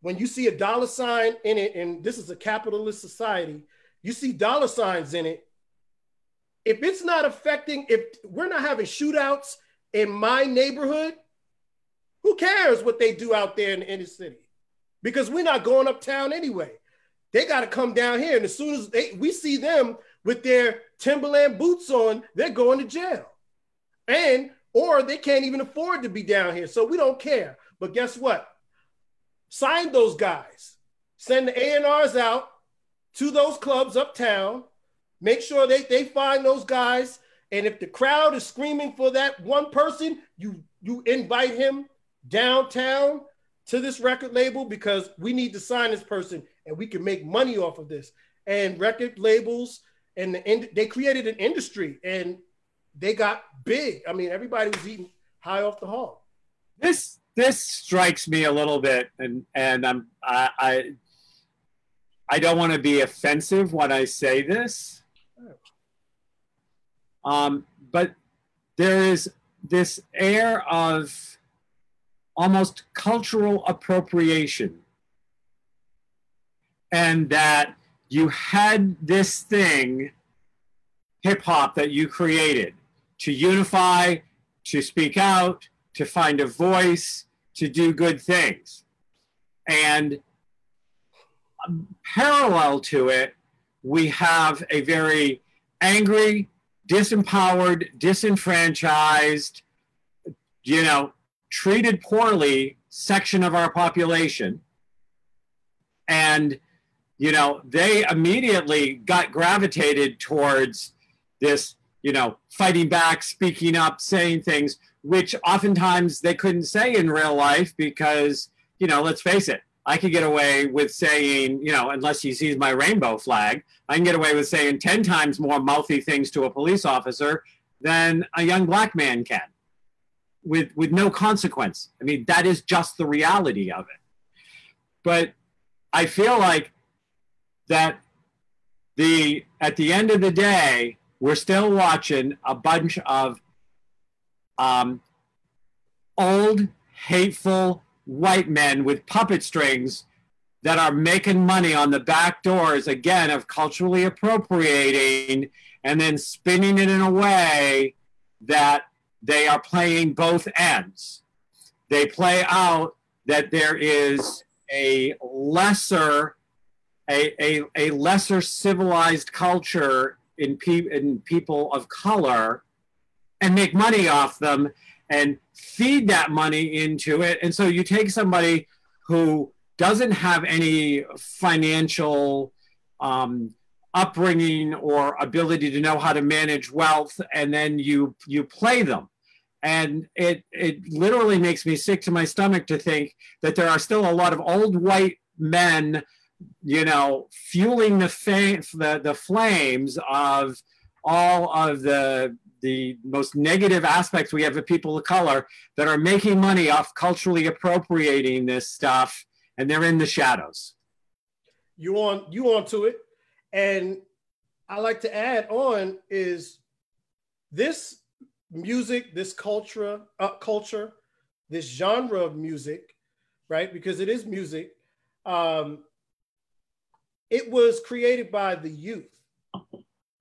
when you see a dollar sign in it, and this is a capitalist society, you see dollar signs in it. If it's not affecting, if we're not having shootouts in my neighborhood, who cares what they do out there in the inner city? Because we're not going uptown anyway. They got to come down here. And as soon as they, we see them with their Timberland boots on, they're going to jail. And or they can't even afford to be down here. So we don't care. But guess what? Sign those guys. Send the A&Rs out to those clubs uptown. Make sure they, they find those guys. And if the crowd is screaming for that one person, you you invite him downtown to this record label because we need to sign this person and we can make money off of this. And record labels and the, end, they created an industry and they got big. I mean, everybody was eating high off the hog. This this strikes me a little bit, and and I'm I I, I don't want to be offensive when I say this, um, but there is this air of almost cultural appropriation, and that you had this thing, hip hop, that you created to unify, to speak out, to find a voice, to do good things. And parallel to it, we have a very angry, disempowered, disenfranchised, you know, treated poorly section of our population. And you know, they immediately got gravitated towards this, you know, fighting back, speaking up, saying things, which oftentimes they couldn't say in real life because, you know, let's face it, I could get away with saying, you know, unless he sees my rainbow flag, I can get away with saying 10 times more mouthy things to a police officer than a young black man can with, with no consequence. I mean, that is just the reality of it. But I feel like that the at the end of the day we're still watching a bunch of um, old, hateful white men with puppet strings that are making money on the back doors again of culturally appropriating and then spinning it in a way that they are playing both ends. They play out that there is a lesser a, a, a lesser civilized culture in, pe- in people of color and make money off them and feed that money into it. And so you take somebody who doesn't have any financial um, upbringing or ability to know how to manage wealth, and then you you play them. And it it literally makes me sick to my stomach to think that there are still a lot of old white men, you know, fueling the the, the flames of all of the the most negative aspects we have of people of color that are making money off culturally appropriating this stuff and they're in the shadows. You on you on to it. And i like to add on is this music this culture uh, culture this genre of music right? Because it is music um, it was created by the youth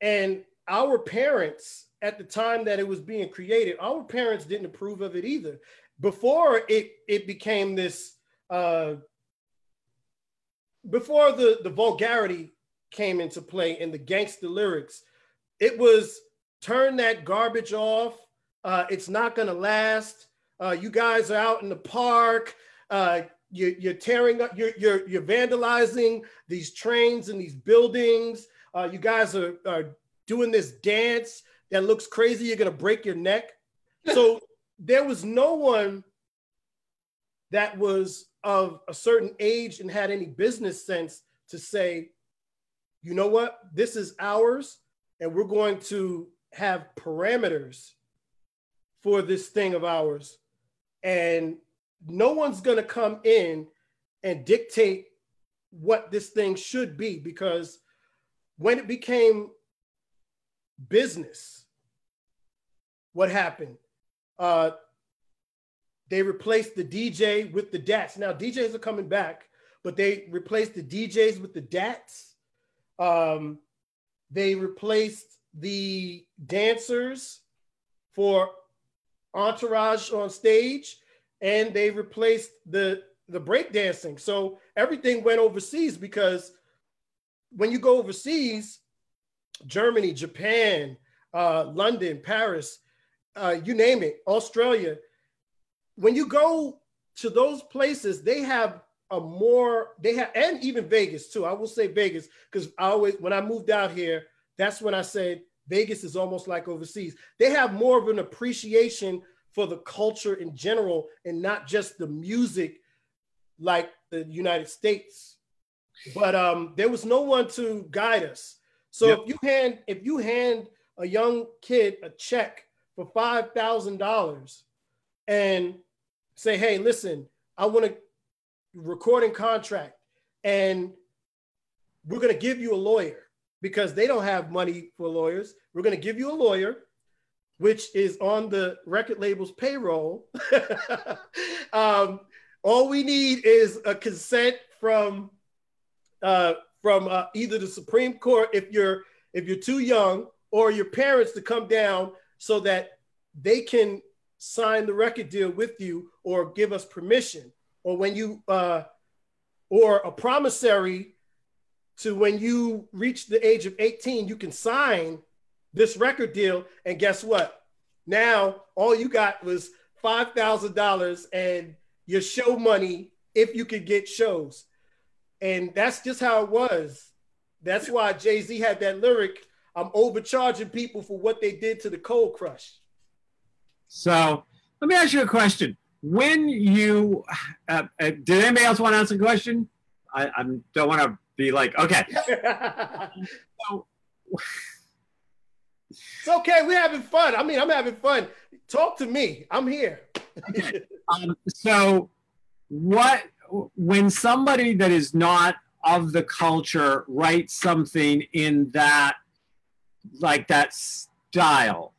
and our parents at the time that it was being created, our parents didn't approve of it either. Before it it became this uh, before the, the vulgarity came into play in the gangster lyrics, it was turn that garbage off. Uh, it's not gonna last. Uh, you guys are out in the park. Uh, you, you're tearing up. You're, you're you're vandalizing these trains and these buildings. Uh, you guys are, are doing this dance that looks crazy, you're gonna break your neck. So [LAUGHS] there was no one that was of a certain age and had any business sense to say, you know what, this is ours, and we're going to have parameters for this thing of ours. And no one's gonna come in and dictate what this thing should be because when it became business, what happened? Uh, they replaced the DJ with the DATs. Now DJs are coming back, but they replaced the DJs with the DATs. Um, they replaced the dancers for entourage on stage, and they replaced the the break dancing. So everything went overseas because when you go overseas, Germany, Japan, uh, London, Paris, uh, you name it, Australia. When you go to those places, they have a more they have and even Vegas too. I will say Vegas because I always when I moved out here, that's when I said Vegas is almost like overseas. They have more of an appreciation for the culture in general and not just the music like the United States. But um, there was no one to guide us. So yep. if you hand if you hand a young kid a check for $5,000 and say, hey, listen, I want a recording contract and we're going to give you a lawyer because they don't have money for lawyers. We're going to give you a lawyer, which is on the record label's payroll. [LAUGHS] um, all we need is a consent from uh, from uh, either the Supreme Court if you're if you're too young, or your parents to come down so that they can sign the record deal with you or give us permission or when you uh, or a promissory to when you reach the age of 18 you can sign this record deal and guess what now all you got was $5000 and your show money if you could get shows and that's just how it was that's why jay-z had that lyric I'm overcharging people for what they did to the cold crush. So let me ask you a question. When you, uh, uh, did anybody else want to ask a question? I, I don't want to be like, okay. [LAUGHS] so, it's okay. We're having fun. I mean, I'm having fun. Talk to me. I'm here. okay. [LAUGHS] Um, so, what when somebody that is not of the culture writes something in that like that style.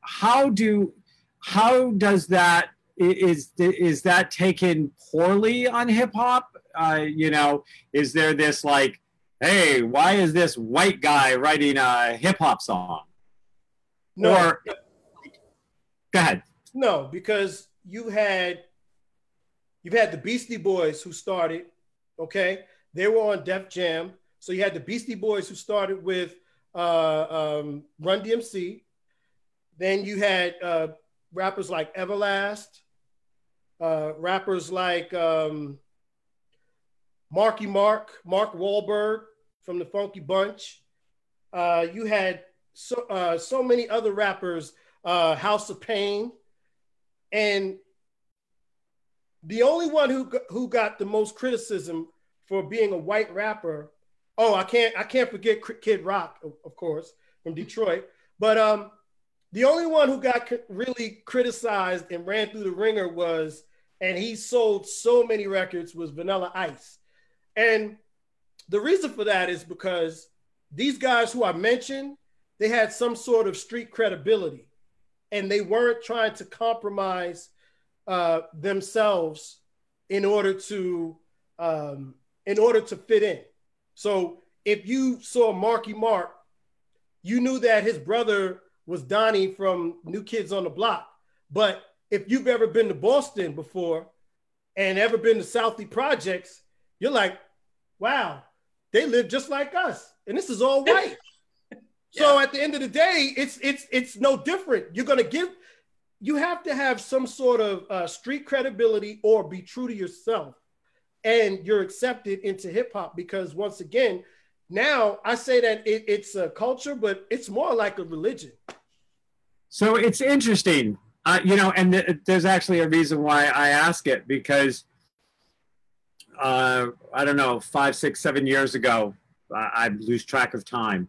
How do how does that is is that taken poorly on hip hop? Uh, you know, is there this like, hey, why is this white guy writing a hip hop song? No, Or go ahead. no, because you had you've had the Beastie Boys who started, okay? They were on Def Jam. So you had the Beastie Boys who started with uh, um, Run DMC. Then you had uh, rappers like Everlast, uh, rappers like um, Marky Mark, Mark Wahlberg from the Funky Bunch. Uh, you had so uh, so many other rappers, uh, House of Pain, and the only one who who got the most criticism for being a white rapper. Oh, I can't I can't forget Kid Rock, of, of course, from Detroit. But um, the only one who got really criticized and ran through the ringer was, and he sold so many records was Vanilla Ice, and the reason for that is because these guys who I mentioned, they had some sort of street credibility, and they weren't trying to compromise uh, themselves in order to um, in order to fit in. So if you saw Marky Mark, you knew that his brother was Donnie from New Kids on the Block. But if you've ever been to Boston before and ever been to Southie Projects, you're like, wow, they live just like us, and this is all [LAUGHS] white. So at the end of the day, it's it's it's no different. You're gonna give. You have to have some sort of uh, street credibility or be true to yourself, and you're accepted into hip hop because once again, now I say that it, it's a culture, but it's more like a religion. So it's interesting, uh, you know, and th- there's actually a reason why I ask it because uh, I don't know, five, six, seven years ago, I, I lose track of time.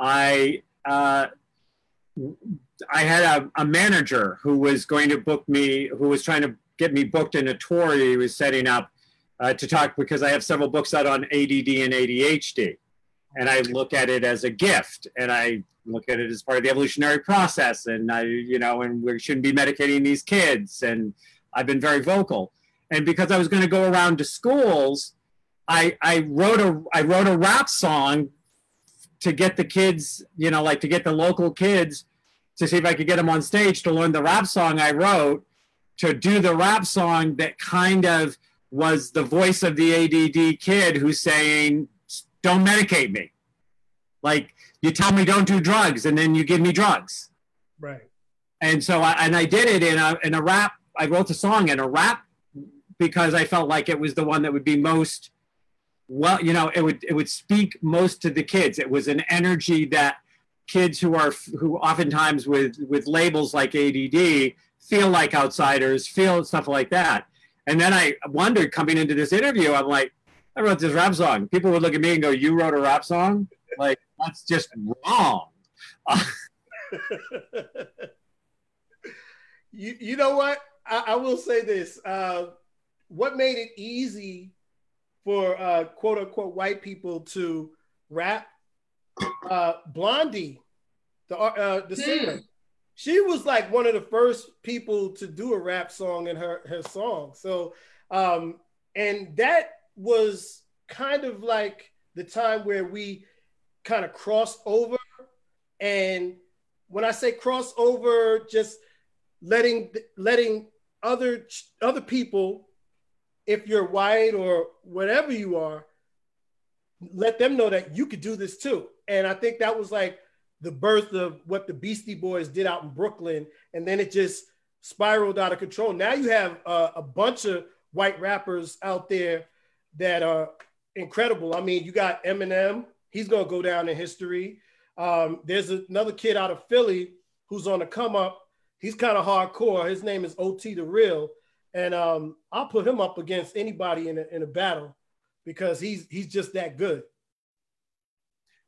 I uh, I had a, a manager who was going to book me, who was trying to get me booked in a tour he was setting up uh, to talk because I have several books out on ADD and ADHD, and I look at it as a gift, and I look at it as part of the evolutionary process, and I, you know, and we shouldn't be medicating these kids, and I've been very vocal, and because I was going to go around to schools, I I wrote a I wrote a rap song to get the kids, you know, like to get the local kids to see if I could get them on stage to learn the rap song I wrote, to do the rap song that kind of was the voice of the ADD kid who's saying, "Don't medicate me." Like you tell me don't do drugs, and then you give me drugs. Right. And so I and I did it in a in a rap. I wrote the song in a rap because I felt like it was the one that would be most well, you know, it would it would speak most to the kids. It was an energy that kids who are who oftentimes with with labels like ADD feel like outsiders, feel stuff like that. And then I wondered coming into this interview, I'm like, I wrote this rap song. People would look at me and go, "You wrote a rap song? Like that's just wrong." [LAUGHS] you, you know what? I, I will say this. Uh, what made it easy for uh, quote unquote white people to rap? Uh, Blondie, the uh, the Hmm. singer, she was like one of the first people to do a rap song in her her song. So, um, and that was kind of like the time where we kind of crossed over. And when I say cross over, just letting letting other other people, if you're white or whatever you are, let them know that you could do this too. And I think that was like the birth of what the Beastie Boys did out in Brooklyn, and then it just spiraled out of control. Now you have uh, a bunch of white rappers out there that are incredible. I mean, you got Eminem; he's gonna go down in history. Um, there's another kid out of Philly who's on the come up. He's kind of hardcore. His name is OT the Real, and um, I'll put him up against anybody in a, in a battle because he's he's just that good.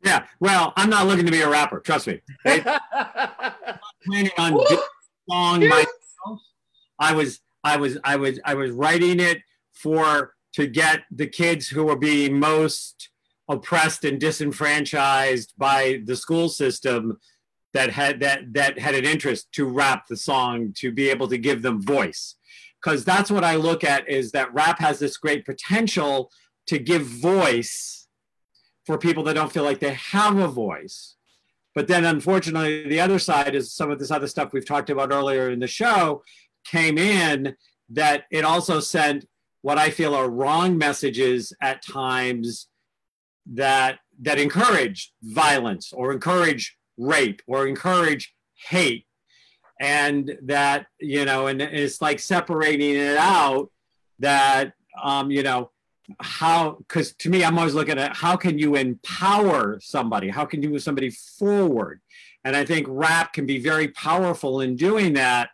Yeah. Well, I'm not looking to be a rapper. Trust me. [LAUGHS] Planning on Woo! doing a song myself. I was I was I was I was writing it for to get the kids who were being most oppressed and disenfranchised by the school system that had that that had an interest to rap the song to be able to give them voice because that's what i look at is that rap has this great potential to give voice for people that don't feel like they have a voice. But then unfortunately the other side is some of this other stuff we've talked about earlier in the show came in that it also sent what i feel are wrong messages at times that that encourage violence or encourage rape or encourage hate and that you know and it's like separating it out that um you know how because to me i'm always looking at how can you empower somebody? How can you move somebody forward? And i think rap can be very powerful in doing that.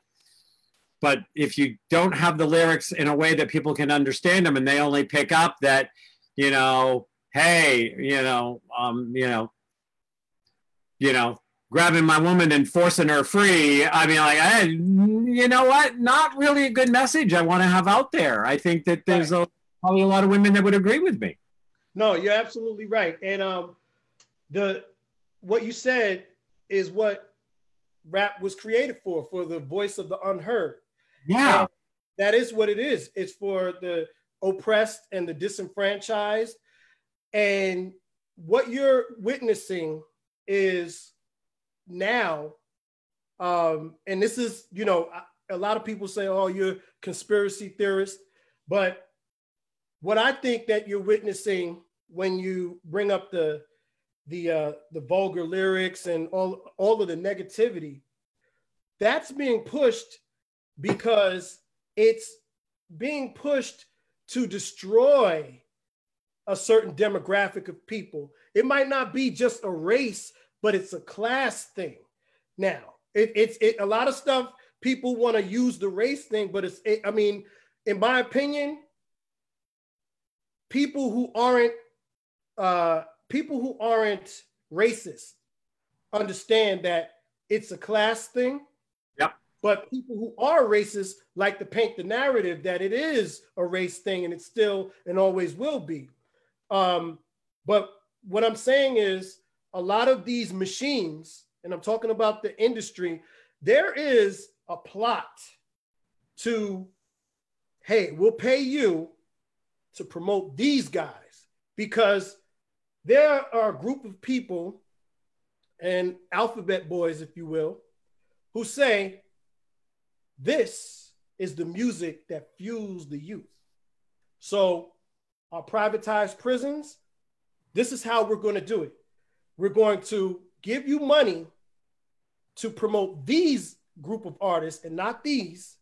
But if you don't have the lyrics in a way that people can understand them and they only pick up that you know hey you know um you know you know, grabbing my woman and forcing her free. I mean, like, I, you know what? Not really a good message I want to have out there. I think that there's a, probably a lot of women that would agree with me. No, you're absolutely right. And um, the what you said is what rap was created for, for the voice of the unheard. Yeah. And that is what it is. It's for the oppressed and the disenfranchised. And what you're witnessing is now, um, and this is, you know, a lot of people say, oh, you're conspiracy theorist, but what I think that you're witnessing when you bring up the the uh, the vulgar lyrics and all all of the negativity, that's being pushed because it's being pushed to destroy a certain demographic of people. It might not be just a race but it's a class thing. Now, it, it's it, a lot of stuff people want to use the race thing, but it's, it, I mean, in my opinion, people who aren't uh, people who aren't racist understand that it's a class thing. Yep. But people who are racist like to paint the narrative that it is a race thing and it still and always will be. Um, but what I'm saying is a lot of these machines, and I'm talking about the industry, there is a plot to, hey, we'll pay you to promote these guys because there are a group of people and alphabet boys, if you will, who say, this is the music that fuels the youth. So, our privatized prisons, this is how we're going to do it we're going to give you money to promote these group of artists and not these.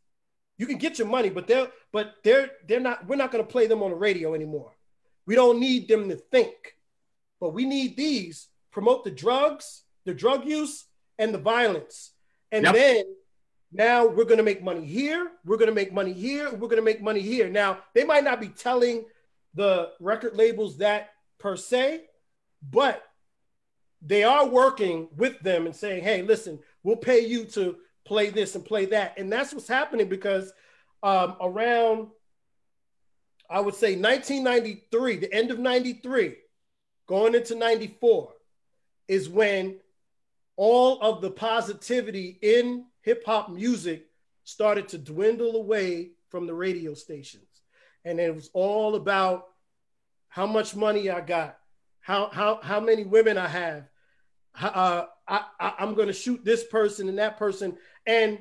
You can get your money, but they're but they're they're not. We're not going to play them on the radio anymore. We don't need them to think, but we need these promote the drugs, the drug use, and the violence, and yep. then now we're going to make money here. We're going to make money here. We're going to make money here. Now they might not be telling the record labels that per se, but they are working with them and saying, hey, listen, we'll pay you to play this and play that. And that's what's happening because um, around, I would say 1993, the end of 93, going into 94, is when all of the positivity in hip hop music started to dwindle away from the radio stations. And it was all about how much money I got, how how how many women I have. Uh, I, I I'm going to shoot this person and that person, and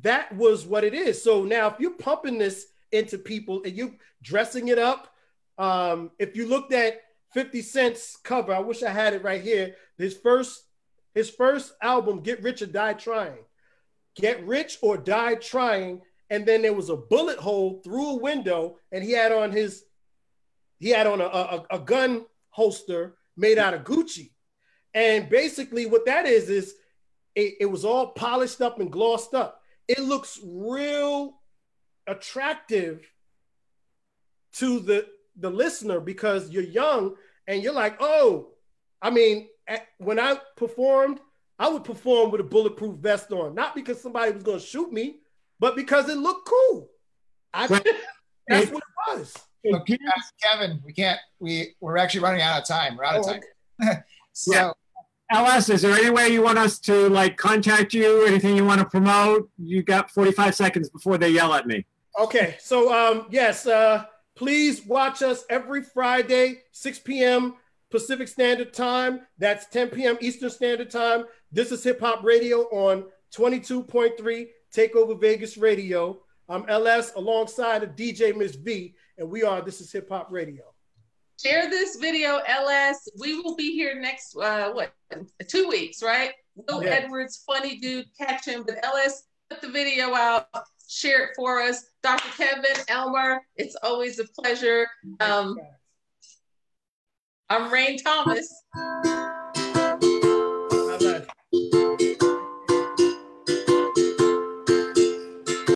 that was what it is. So now, if you're pumping this into people and you dressing it up, um, if you looked at 50 Cent's cover, I wish I had it right here. His first his first album, Get Rich or Die Trying. Get Rich or Die Trying. And then there was a bullet hole through a window, and he had on his he had on a, a, a gun holster made out of Gucci. And basically, what that is, is it, it was all polished up and glossed up. It looks real attractive to the, the listener because you're young and you're like, oh, I mean, at, when I performed, I would perform with a bulletproof vest on, not because somebody was going to shoot me, but because it looked cool. I, [LAUGHS] that's what it was. So, Kevin, we can't. We we're actually running out of time. We're out of time. [LAUGHS] so Yeah. LS, is there any way you want us to like contact you? Anything you want to promote? You got 45 seconds before they yell at me. Okay, so um, yes, uh, please watch us every Friday, 6 p.m. Pacific Standard Time. That's 10 p.m. Eastern Standard Time. This is Hip Hop Radio on 22.3 Takeover Vegas Radio. I'm LS alongside of DJ Miss V, and we are This is Hip Hop Radio. Share this video, LS. We will be here next, uh, what, two weeks, right? Will Yeah. Edwards, funny dude, catch him. But LS, put the video out, share it for us. Dr. Kevin, Elmer, it's always a pleasure. Um, I'm Rain Thomas.